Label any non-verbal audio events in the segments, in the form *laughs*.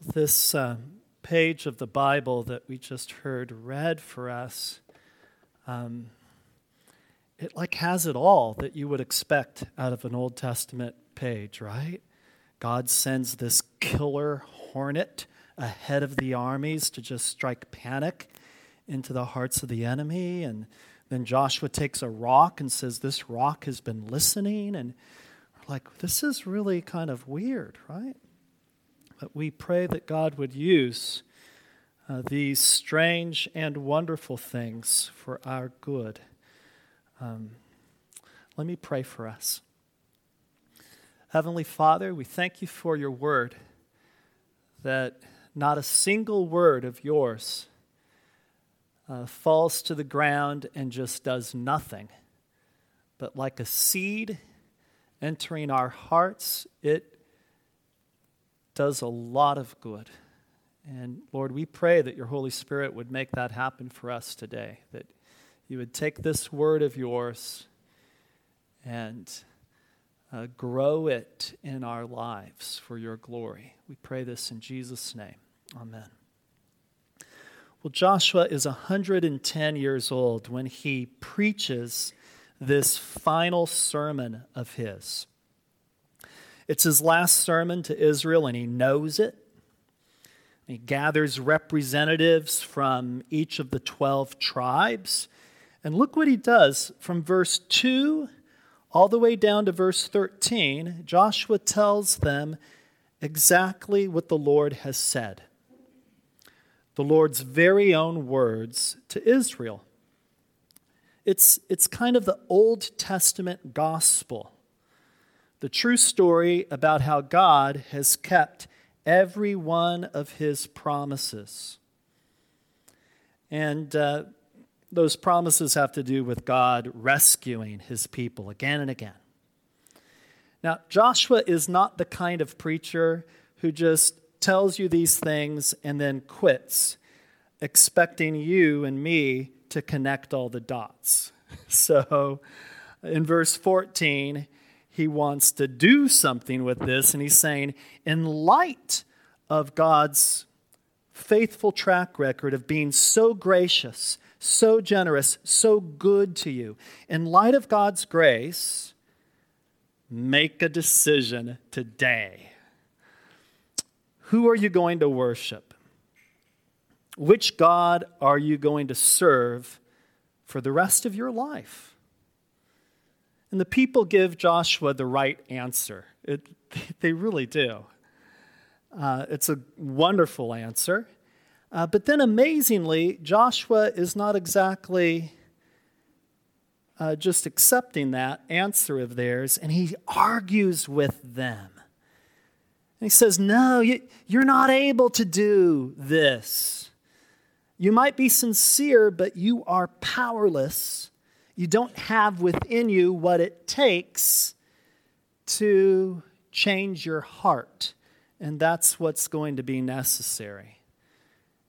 This uh, page of the Bible that we just heard read for us, um, it like has it all that you would expect out of an Old Testament page, right? God sends this killer hornet ahead of the armies to just strike panic into the hearts of the enemy. And then Joshua takes a rock and says, This rock has been listening. And like, this is really kind of weird, right? But we pray that God would use uh, these strange and wonderful things for our good. Um, let me pray for us. Heavenly Father, we thank you for your word, that not a single word of yours uh, falls to the ground and just does nothing, but like a seed entering our hearts, it does a lot of good. And Lord, we pray that your Holy Spirit would make that happen for us today, that you would take this word of yours and uh, grow it in our lives for your glory. We pray this in Jesus' name. Amen. Well, Joshua is 110 years old when he preaches this final sermon of his. It's his last sermon to Israel, and he knows it. He gathers representatives from each of the 12 tribes. And look what he does from verse 2 all the way down to verse 13. Joshua tells them exactly what the Lord has said. The Lord's very own words to Israel. It's, it's kind of the Old Testament gospel the true story about how God has kept every one of his promises. And uh, those promises have to do with God rescuing his people again and again. Now, Joshua is not the kind of preacher who just tells you these things and then quits, expecting you and me to connect all the dots. *laughs* So, in verse 14, he wants to do something with this, and he's saying, in light of God's faithful track record of being so gracious, so generous, so good to you, in light of God's grace, make a decision today. Who are you going to worship? Which God are you going to serve for the rest of your life? And the people give Joshua the right answer. It, *laughs* they really do. Uh, it's a wonderful answer. Uh, but then amazingly, Joshua is not exactly uh, just accepting that answer of theirs, and he argues with them. And he says, No, you, you're not able to do this. You might be sincere, but you are powerless you don't have within you what it takes to change your heart. And that's what's going to be necessary.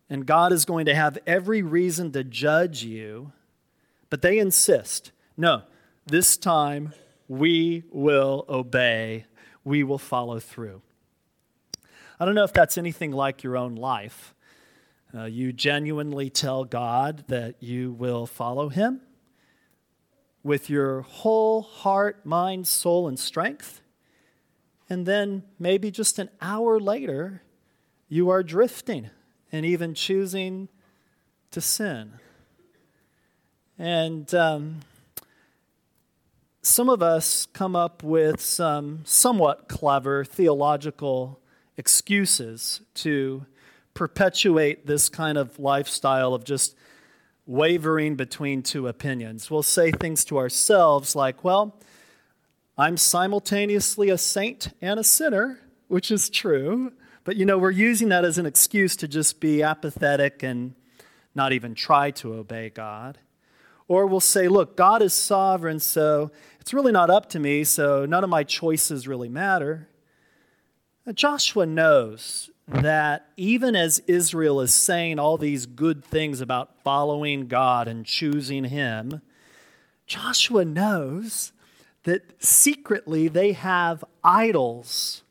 And God is going to have every reason to judge you, but they insist no, this time we will obey, we will follow through. I don't know if that's anything like your own life. Uh, you genuinely tell God that you will follow Him with your whole heart, mind, soul, and strength. And then maybe just an hour later, you are drifting and even choosing to sin. And um, some of us come up with some somewhat clever theological excuses to perpetuate this kind of lifestyle of just wavering between two opinions. We'll say things to ourselves like, well, I'm simultaneously a saint and a sinner, which is true, but you know, we're using that as an excuse to just be apathetic and not even try to obey God. Or we'll say, look, God is sovereign, so it's really not up to me, so none of my choices really matter. Joshua knows that even as Israel is saying all these good things about following God and choosing Him, Joshua knows that secretly they have idols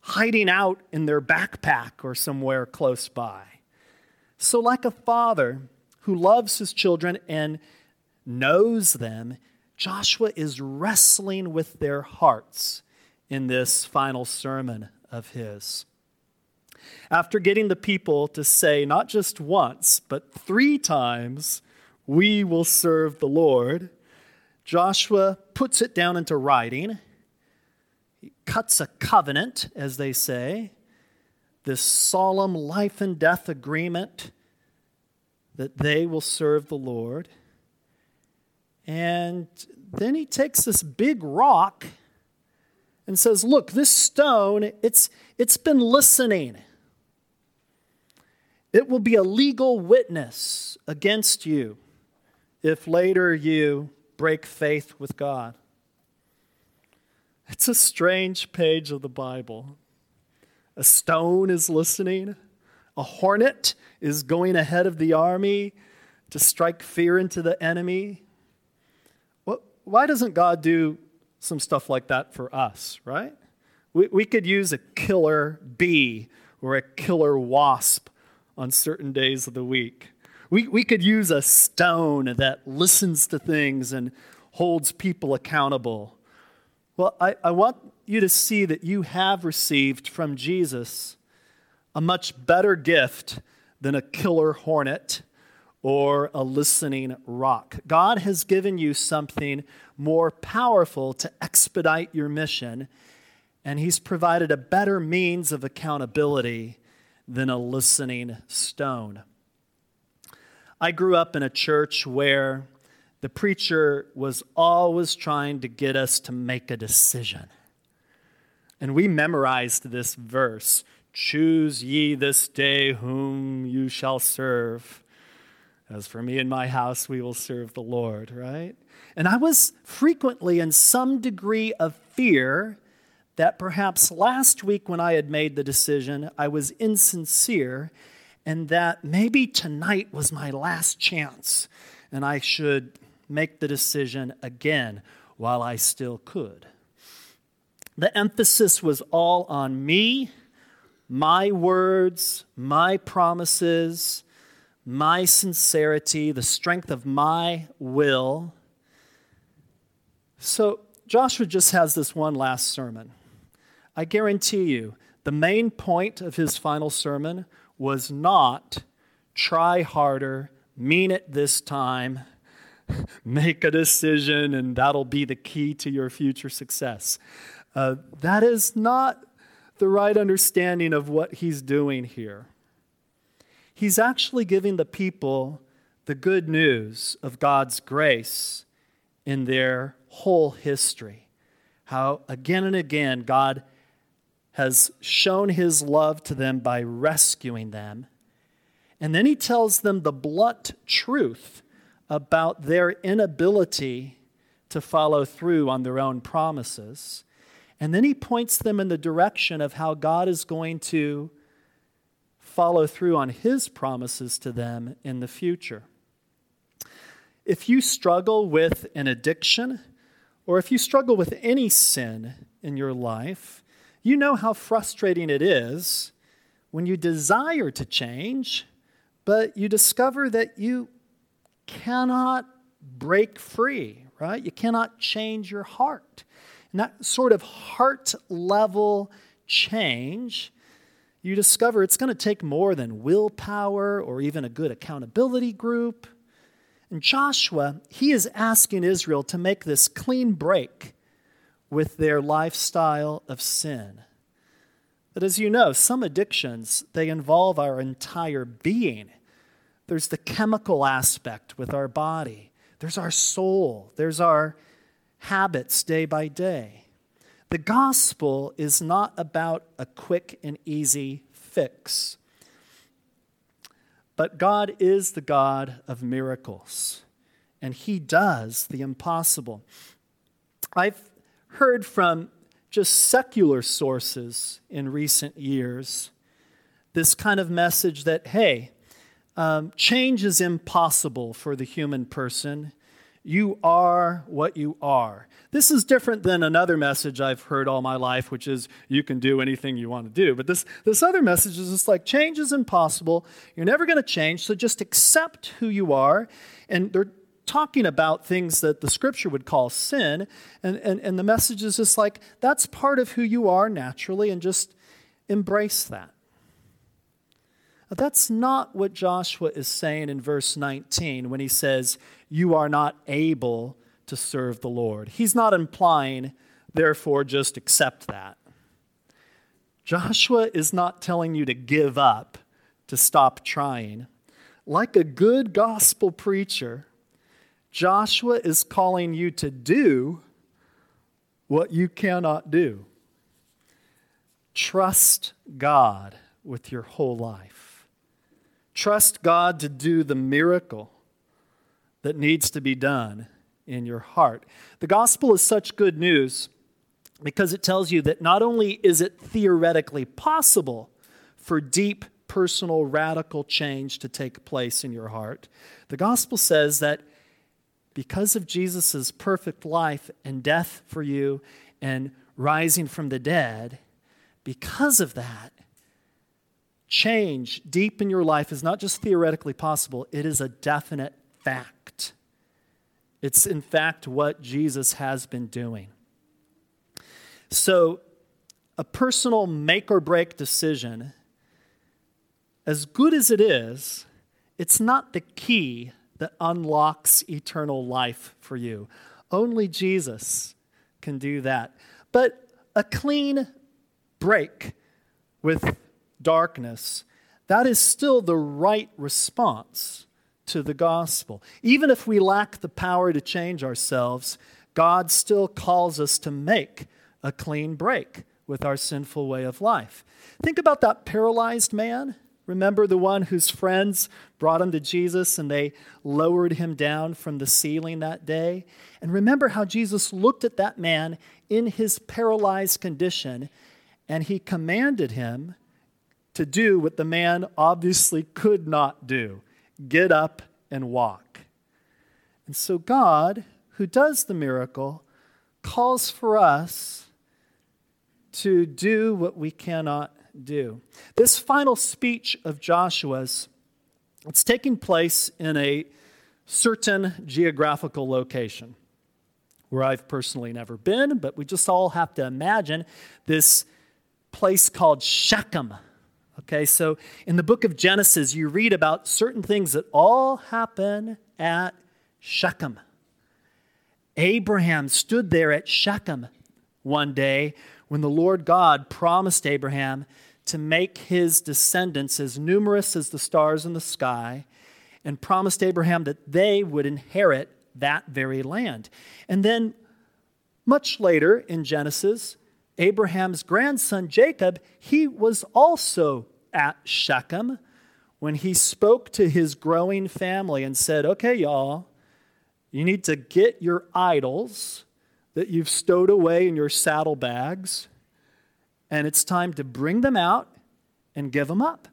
hiding out in their backpack or somewhere close by. So, like a father who loves his children and knows them, Joshua is wrestling with their hearts in this final sermon of his. After getting the people to say not just once, but three times, We will serve the Lord, Joshua puts it down into writing. He cuts a covenant, as they say, this solemn life and death agreement that they will serve the Lord. And then he takes this big rock and says, Look, this stone, it's, it's been listening. It will be a legal witness against you if later you break faith with God. It's a strange page of the Bible. A stone is listening, a hornet is going ahead of the army to strike fear into the enemy. Why doesn't God do some stuff like that for us, right? We, we could use a killer bee or a killer wasp on certain days of the week. We, we could use a stone that listens to things and holds people accountable. Well, I, I want you to see that you have received from Jesus a much better gift than a killer hornet or a listening rock. God has given you something more powerful to expedite your mission, and He's provided a better means of accountability than a listening stone. I grew up in a church where the preacher was always trying to get us to make a decision. And we memorized this verse Choose ye this day whom you shall serve. As for me and my house, we will serve the Lord, right? And I was frequently in some degree of fear that perhaps last week when I had made the decision, I was insincere, and that maybe tonight was my last chance, and I should make the decision again while I still could. The emphasis was all on me, my words, my promises, my sincerity, the strength of my will. So Joshua just has this one last sermon. I guarantee you, the main point of his final sermon was not try harder, mean it this time, *laughs* make a decision, and that'll be the key to your future success. Uh, that is not the right understanding of what he's doing here he's actually giving the people the good news of God's grace in their whole history. How again and again God has shown his love to them by rescuing them. And then he tells them the blunt truth about their inability to follow through on their own promises. And then he points them in the direction of how God is going to follow through on his promises to them in the future. If you struggle with an addiction, or if you struggle with any sin in your life, you know how frustrating it is when you desire to change, but you discover that you cannot break free, right? You cannot change your heart. And that sort of heart level change you discover it's going to take more than willpower or even a good accountability group. And Joshua, he is asking Israel to make this clean break with their lifestyle of sin. But as you know, some addictions, they involve our entire being. There's the chemical aspect with our body. There's our soul. There's our habits day by day. The gospel is not about a quick and easy fix. But God is the God of miracles, and He does the impossible. I've heard from just secular sources in recent years this kind of message that, hey, um, change is impossible for the human person. You are what you are. This is different than another message I've heard all my life, which is you can do anything you want to do. But this, this other message is just like change is impossible. You're never going to change, so just accept who you are. And they're talking about things that the scripture would call sin. And, and, and the message is just like that's part of who you are naturally, and just embrace that. That's not what Joshua is saying in verse 19 when he says, You are not able to serve the Lord. He's not implying, therefore, just accept that. Joshua is not telling you to give up, to stop trying. Like a good gospel preacher, Joshua is calling you to do what you cannot do. Trust God with your whole life. Trust God to do the miracle that needs to be done in your heart. The gospel is such good news because it tells you that not only is it theoretically possible for deep personal radical change to take place in your heart, the gospel says that because of Jesus' perfect life and death for you and rising from the dead, because of that, change deep in your life is not just theoretically possible, it is a definite fact. It's, in fact, what Jesus has been doing. So, a personal make or break decision, as good as it is, it's not the key that unlocks eternal life for you. Only Jesus can do that. But a clean break with darkness, that is still the right response to the gospel. Even if we lack the power to change ourselves, God still calls us to make a clean break with our sinful way of life. Think about that paralyzed man. Remember the one whose friends brought him to Jesus and they lowered him down from the ceiling that day? And remember how Jesus looked at that man in his paralyzed condition and he commanded him to do what the man obviously could not do get up and walk. And so, God, who does the miracle, calls for us to do what we cannot do. This final speech of Joshua's, it's taking place in a certain geographical location where I've personally never been, but we just all have to imagine this place called Shechem Okay, so in the book of Genesis, you read about certain things that all happen at Shechem. Abraham stood there at Shechem one day when the Lord God promised Abraham to make his descendants as numerous as the stars in the sky and promised Abraham that they would inherit that very land. And then, much later in Genesis, Abraham's grandson Jacob, he was also at Shechem when he spoke to his growing family and said, Okay, y'all, you need to get your idols that you've stowed away in your saddlebags, and it's time to bring them out and give them up.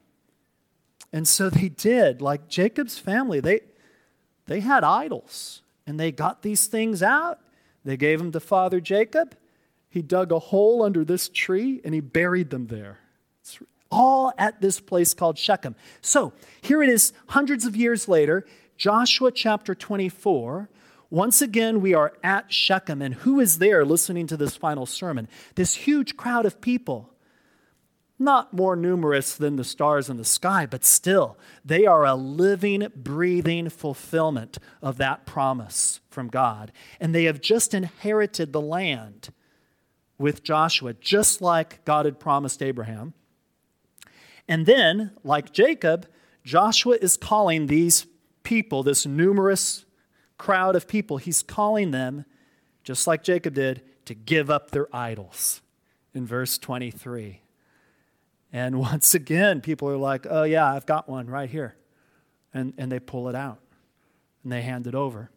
And so they did. Like Jacob's family, they, they had idols, and they got these things out. They gave them to Father Jacob. He dug a hole under this tree and he buried them there. It's all at this place called Shechem. So here it is, hundreds of years later, Joshua chapter 24. Once again, we are at Shechem, and who is there listening to this final sermon? This huge crowd of people. Not more numerous than the stars in the sky, but still, they are a living, breathing fulfillment of that promise from God. And they have just inherited the land with Joshua, just like God had promised Abraham. And then, like Jacob, Joshua is calling these people, this numerous crowd of people, he's calling them, just like Jacob did, to give up their idols in verse 23. And *laughs* once again, people are like, oh, yeah, I've got one right here. And, and they pull it out and they hand it over.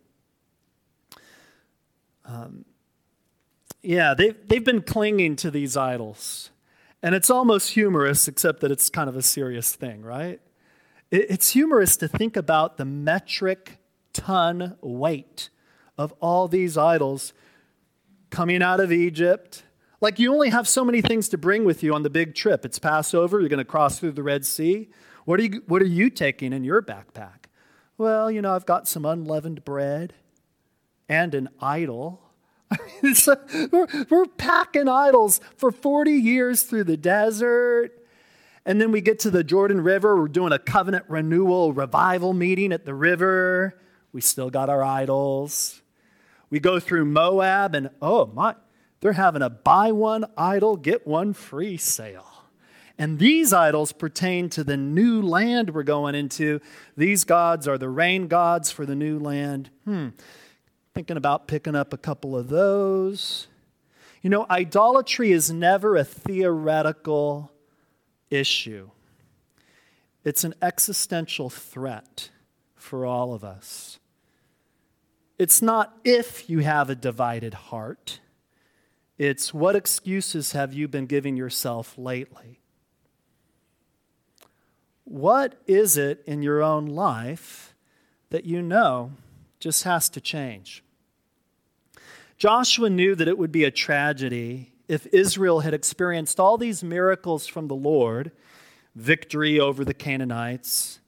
Um, yeah, they, they've been clinging to these idols. And it's almost humorous, except that it's kind of a serious thing, right? It's humorous to think about the metric ton weight of all these idols coming out of Egypt. Like you only have so many things to bring with you on the big trip. It's Passover, you're going to cross through the Red Sea. What are you, what are you taking in your backpack? Well, you know, I've got some unleavened bread and an idol. *laughs* we're, we're packing idols for 40 years through the desert. And then we get to the Jordan River. We're doing a covenant renewal revival meeting at the river. We still got our idols. We go through Moab, and oh my, they're having a buy one idol, get one free sale. And these idols pertain to the new land we're going into. These gods are the rain gods for the new land. Hmm. Thinking about picking up a couple of those. You know, idolatry is never a theoretical issue, it's an existential threat for all of us. It's not if you have a divided heart, it's what excuses have you been giving yourself lately? What is it in your own life that you know just has to change? Joshua knew that it would be a tragedy if Israel had experienced all these miracles from the Lord, victory over the Canaanites,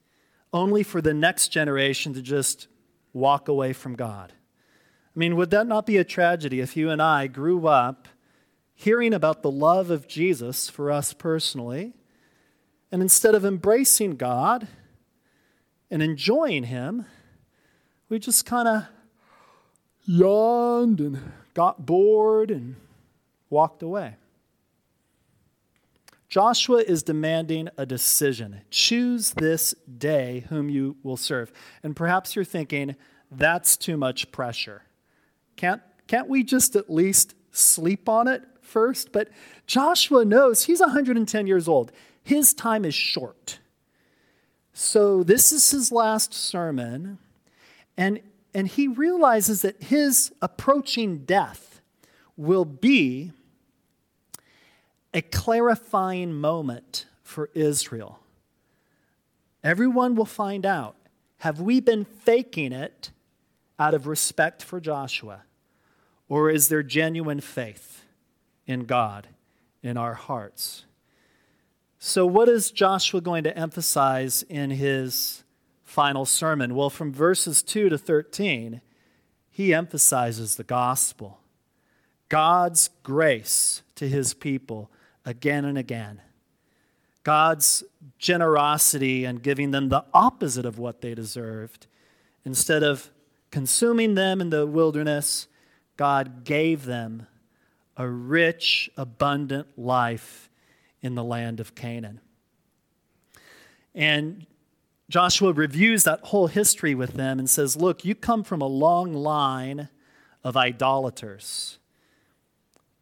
only for the next generation to just walk away from God. I mean, would that not be a tragedy if you and I grew up hearing about the love of Jesus for us personally, and instead of embracing God and enjoying Him, we just kind of yawned and got bored and walked away. Joshua is demanding a decision. Choose this day whom you will serve. And perhaps you're thinking, that's too much pressure. Can't, can't we just at least sleep on it first? But Joshua knows he's 110 years old. His time is short. So this is his last sermon. And and he realizes that his approaching death will be a clarifying moment for Israel. Everyone will find out have we been faking it out of respect for Joshua? Or is there genuine faith in God in our hearts? So, what is Joshua going to emphasize in his final sermon? Well, from verses 2 to 13, he emphasizes the gospel, God's grace to his people again and again, God's generosity and giving them the opposite of what they deserved. Instead of consuming them in the wilderness, God gave them a rich, abundant life in the land of Canaan. And Joshua reviews that whole history with them and says, Look, you come from a long line of idolaters.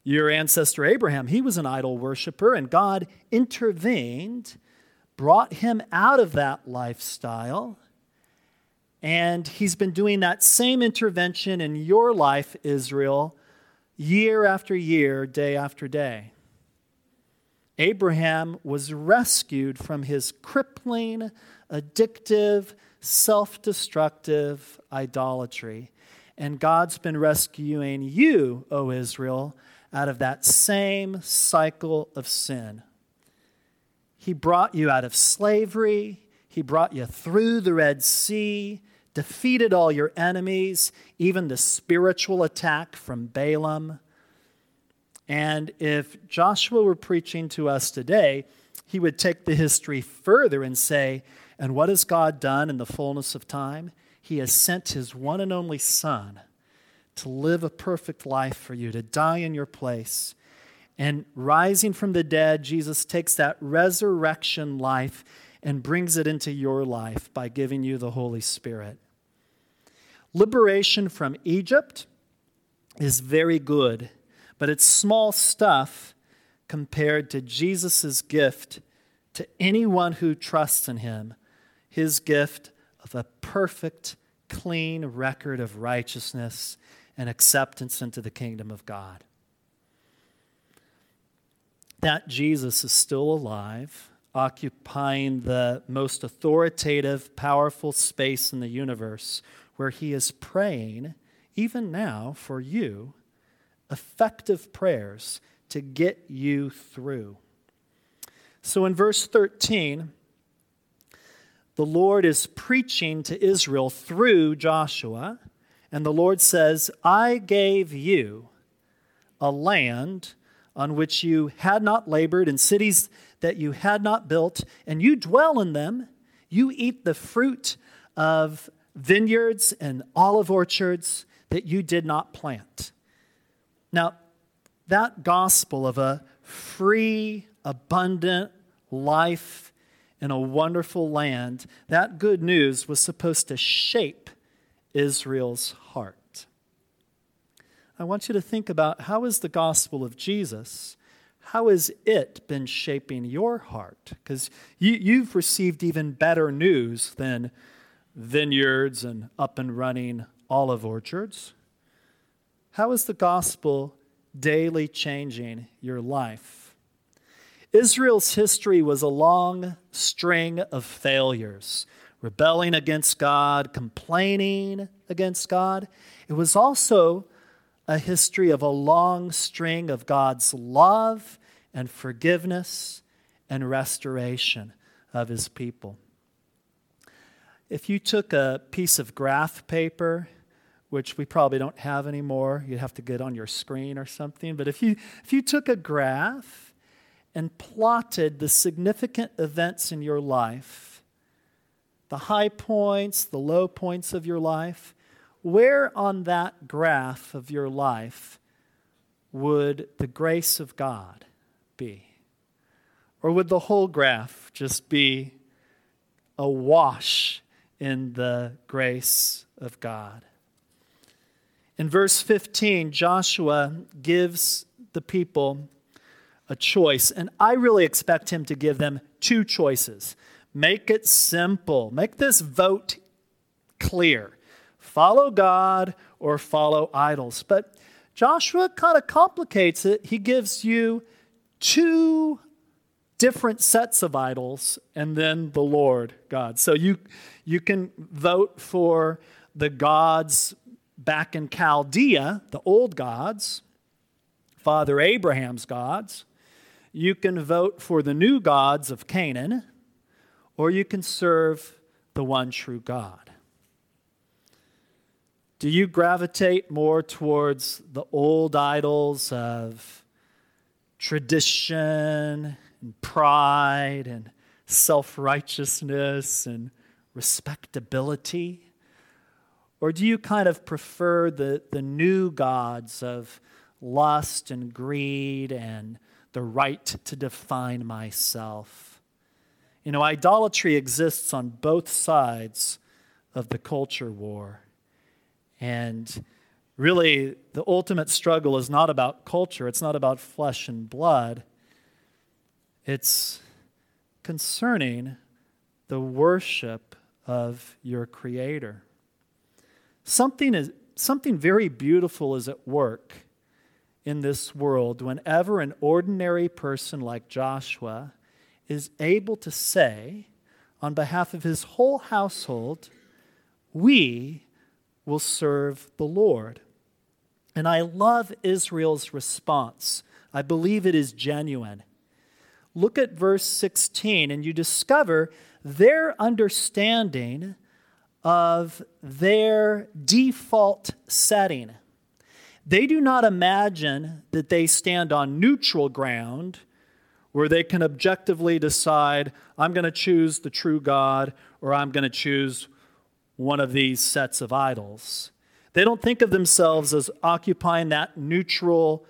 Your ancestor Abraham, he was an idol worshiper, and God intervened, brought him out of that lifestyle. And he's been doing that same intervention in your life, Israel, year after year, day after day. Abraham was rescued from his crippling addictive, self destructive idolatry. And God's been rescuing you, O Israel, out of that same cycle of sin. He brought you out of slavery, He brought you through the Red Sea, defeated all your enemies, even the spiritual attack from Balaam. And if Joshua were preaching to us today, he would take the history further and say, and what has God done in the fullness of time? He has sent his one and only Son to live a perfect life for you, to die in your place. And rising from the dead, Jesus takes that resurrection life and brings it into your life by giving you the Holy Spirit. Liberation from Egypt is very good, but it's small stuff compared to Jesus' gift to anyone who trusts in him his gift of a perfect, clean record of righteousness and acceptance into the kingdom of God. That Jesus is still alive, occupying the most authoritative, powerful space in the universe where he is praying even now, for you, effective prayers to get you through. So in verse 13, the Lord is preaching to Israel through Joshua, and the Lord says, I gave you a land on which you had not labored, and cities that you had not built, and you dwell in them. You eat the fruit of vineyards and olive orchards that you did not plant. Now, that gospel of a free, abundant life in a wonderful land, that good news was supposed to shape Israel's heart. I want you to think about how is the gospel of Jesus, how has it been shaping your heart? Because you, you've received even better news than vineyards and up and running olive orchards. How is the gospel daily changing your life? Israel's history was a long string of failures, rebelling against God, complaining against God. It was also a history of a long string of God's love and forgiveness and restoration of his people. If you took a piece of graph paper, which we probably don't have anymore, you'd have to get on your screen or something, but if you, if you took a graph and plotted the significant events in your life, the high points, the low points of your life, where on that graph of your life would the grace of God be? Or would the whole graph just be awash in the grace of God. In verse 15, Joshua gives the people a choice, and I really expect him to give them two choices. Make it simple, make this vote clear follow God or follow idols. But Joshua kind of complicates it. He gives you two different sets of idols and then the Lord God. So you, you can vote for the gods back in Chaldea, the old gods, Father Abraham's gods. You can vote for the new gods of Canaan, or you can serve the one true God. Do you gravitate more towards the old idols of tradition and pride and self righteousness and respectability? Or do you kind of prefer the, the new gods of lust and greed and the right to define myself? You know, idolatry exists on both sides of the culture war. And really, the ultimate struggle is not about culture, it's not about flesh and blood. It's concerning the worship of your Creator. Something, is, something very beautiful is at work in this world whenever an ordinary person like Joshua is able to say, on behalf of his whole household, We will serve the Lord. And I love Israel's response. I believe it is genuine look at verse 16 and you discover their understanding of their default setting. They do not imagine that they stand on neutral ground where they can objectively decide, I'm going to choose the true God or I'm going to choose one of these sets of idols. They don't think of themselves as occupying that neutral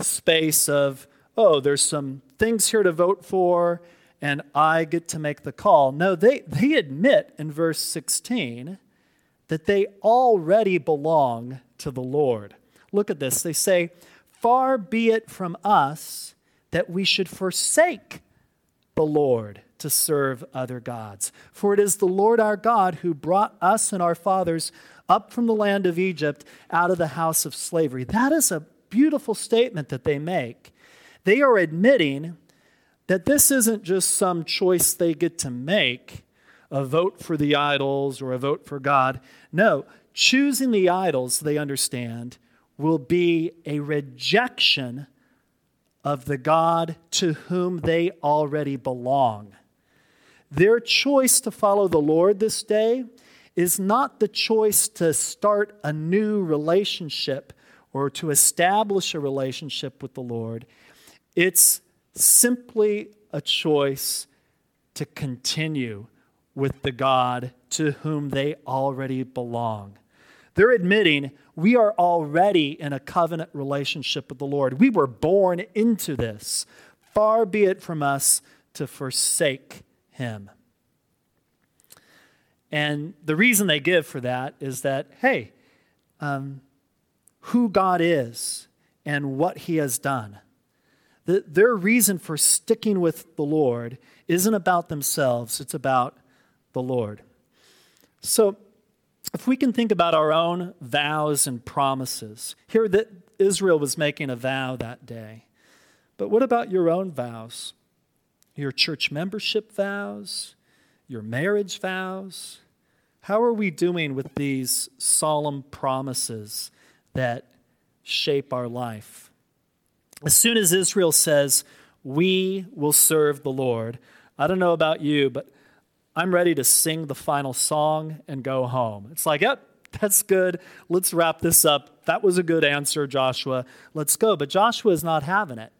space of, oh, there's some things here to vote for, and I get to make the call. No, they, they admit in verse 16 that they already belong to the Lord. Look at this. They say, Far be it from us that we should forsake the Lord to serve other gods. For it is the Lord our God who brought us and our fathers up from the land of Egypt out of the house of slavery. That is a beautiful statement that they make. They are admitting that this isn't just some choice they get to make, a vote for the idols or a vote for God. No, Choosing the idols, they understand, will be a rejection of the God to whom they already belong. Their choice to follow the Lord this day is not the choice to start a new relationship or to establish a relationship with the Lord. It's simply a choice to continue with the God to whom they already belong. They're admitting we are already in a covenant relationship with the Lord. We were born into this. Far be it from us to forsake him. And the reason they give for that is that, hey, um, who God is and what he has done. The, their reason for sticking with the Lord isn't about themselves, it's about the Lord. So, if we can think about our own vows and promises, here that Israel was making a vow that day. But what about your own vows? Your church membership vows? Your marriage vows? How are we doing with these solemn promises that shape our life? As soon as Israel says, We will serve the Lord, I don't know about you, but I'm ready to sing the final song and go home. It's like, yep, that's good. Let's wrap this up. That was a good answer, Joshua. Let's go. But Joshua is not having it.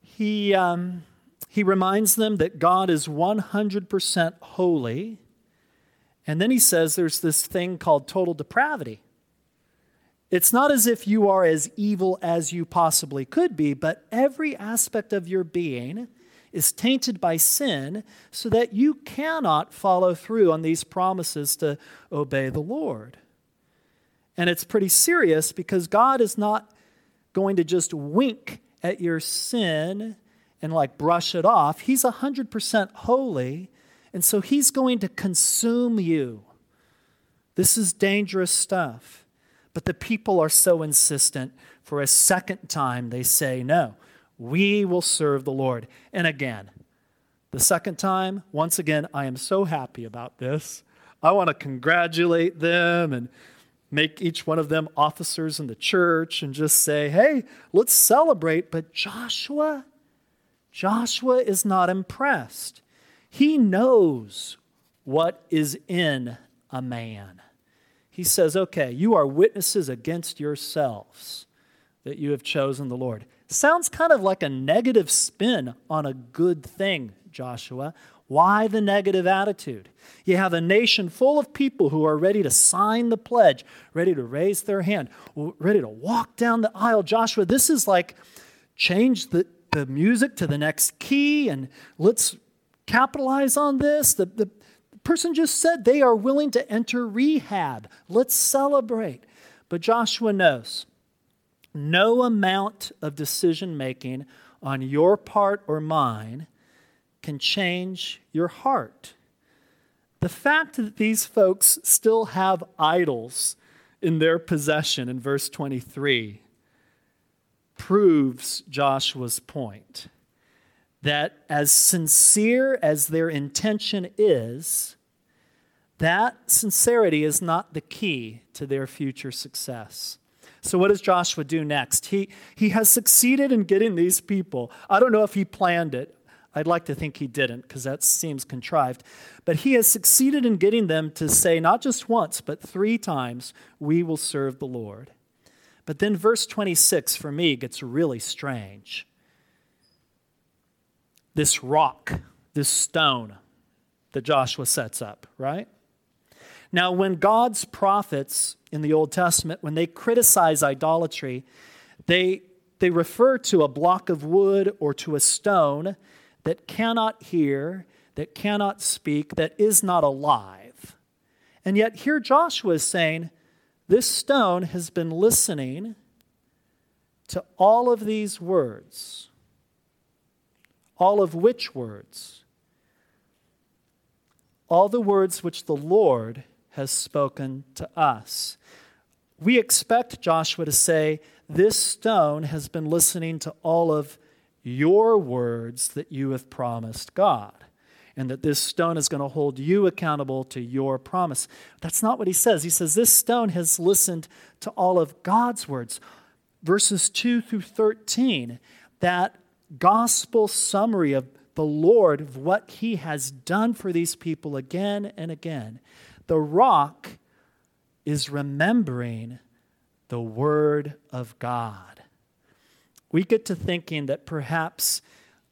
He, um, he reminds them that God is 100% holy. And then he says there's this thing called total depravity. It's not as if you are as evil as you possibly could be, but every aspect of your being is tainted by sin so that you cannot follow through on these promises to obey the Lord. And it's pretty serious because God is not going to just wink at your sin and like brush it off. He's 100% holy, and so He's going to consume you. This is dangerous stuff. But the people are so insistent. For a second time, they say, No, we will serve the Lord. And again, the second time, once again, I am so happy about this. I want to congratulate them and make each one of them officers in the church and just say, hey, let's celebrate. But Joshua, Joshua is not impressed. He knows what is in a man. He says, okay, you are witnesses against yourselves that you have chosen the Lord. Sounds kind of like a negative spin on a good thing, Joshua. Why the negative attitude? You have a nation full of people who are ready to sign the pledge, ready to raise their hand, ready to walk down the aisle. Joshua, this is like change the, the music to the next key and let's capitalize on this. The, the person just said they are willing to enter rehab. Let's celebrate. But Joshua knows no amount of decision making on your part or mine can change your heart. The fact that these folks still have idols in their possession in verse 23 proves Joshua's point that as sincere as their intention is, that sincerity is not the key to their future success. So, what does Joshua do next? He, he has succeeded in getting these people. I don't know if he planned it. I'd like to think he didn't because that seems contrived. But he has succeeded in getting them to say not just once, but three times, We will serve the Lord. But then verse 26 for me gets really strange. This rock, this stone that Joshua sets up, right? Now, when God's prophets in the Old Testament, when they criticize idolatry, they, they refer to a block of wood or to a stone that cannot hear, that cannot speak, that is not alive. And yet, here Joshua is saying, This stone has been listening to all of these words. All of which words? All the words which the Lord has spoken to us. We expect Joshua to say, This stone has been listening to all of your words that you have promised God. and that this stone is going to hold you accountable to your promise. That's not what he says. He says this stone has listened to all of God's words. Verses 2 through 13, that gospel summary of the Lord, of what he has done for these people again and again. The rock is remembering the word of God. We get to thinking that perhaps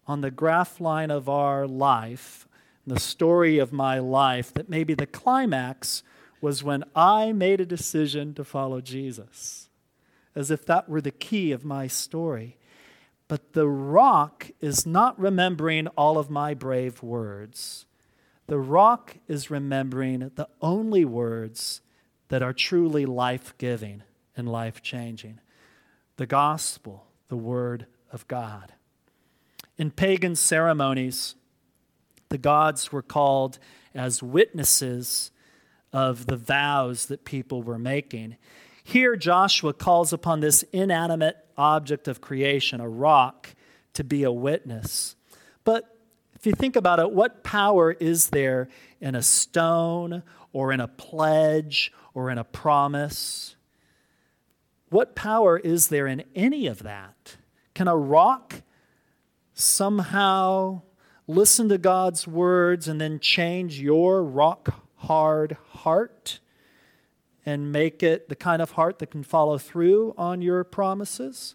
on the graph line of our life, the story of my life, that maybe the climax was when I made a decision to follow Jesus, as if that were the key of my story. But the rock is not remembering all of my brave words. The rock is remembering the only words that are truly life giving and life changing the gospel, the word of God. In pagan ceremonies, the gods were called as witnesses of the vows that people were making. Here, Joshua calls upon this inanimate object of creation, a rock, to be a witness. But if you think about it, what power is there in a stone or in a pledge or in a promise? What power is there in any of that? Can a rock somehow listen to God's words and then change your rock hard heart? and make it the kind of heart that can follow through on your promises.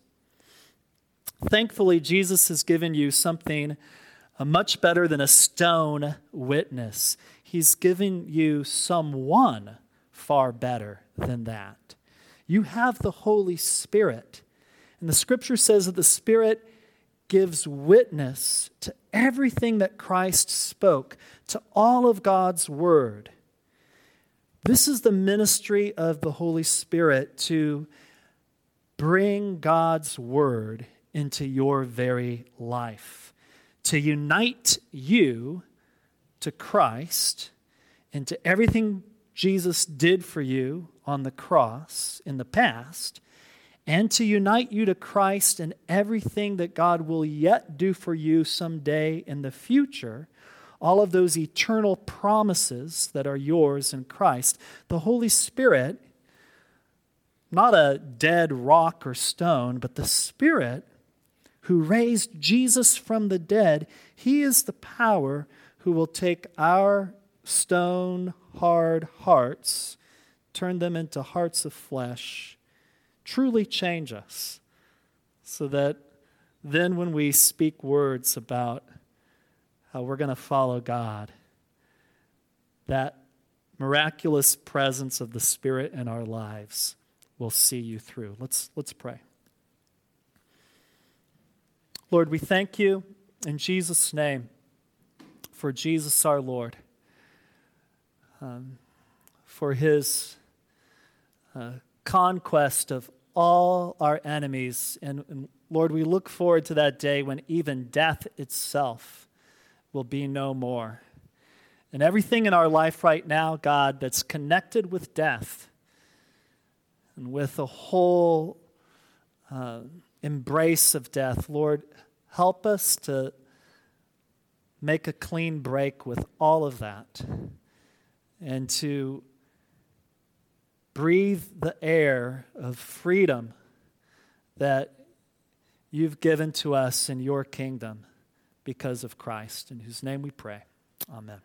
Thankfully, Jesus has given you something uh, much better than a stone witness. He's given you someone far better than that. You have the Holy Spirit. And the scripture says that the Spirit gives witness to everything that Christ spoke, to all of God's word. This is the ministry of the Holy Spirit to bring God's word into your very life, to unite you to Christ and to everything Jesus did for you on the cross in the past, and to unite you to Christ and everything that God will yet do for you someday in the future all of those eternal promises that are yours in Christ. The Holy Spirit, not a dead rock or stone, but the Spirit who raised Jesus from the dead, He is the power who will take our stone hard hearts, turn them into hearts of flesh, truly change us, so that then when we speak words about how we're going to follow God, that miraculous presence of the Spirit in our lives will see you through. Let's, let's pray. Lord, we thank you in Jesus' name for Jesus our Lord, um, for his uh, conquest of all our enemies. And, and Lord, we look forward to that day when even death itself will be no more. And everything in our life right now, God, that's connected with death and with the whole uh, embrace of death, Lord, help us to make a clean break with all of that and to breathe the air of freedom that you've given to us in your kingdom because of Christ, in whose name we pray. Amen.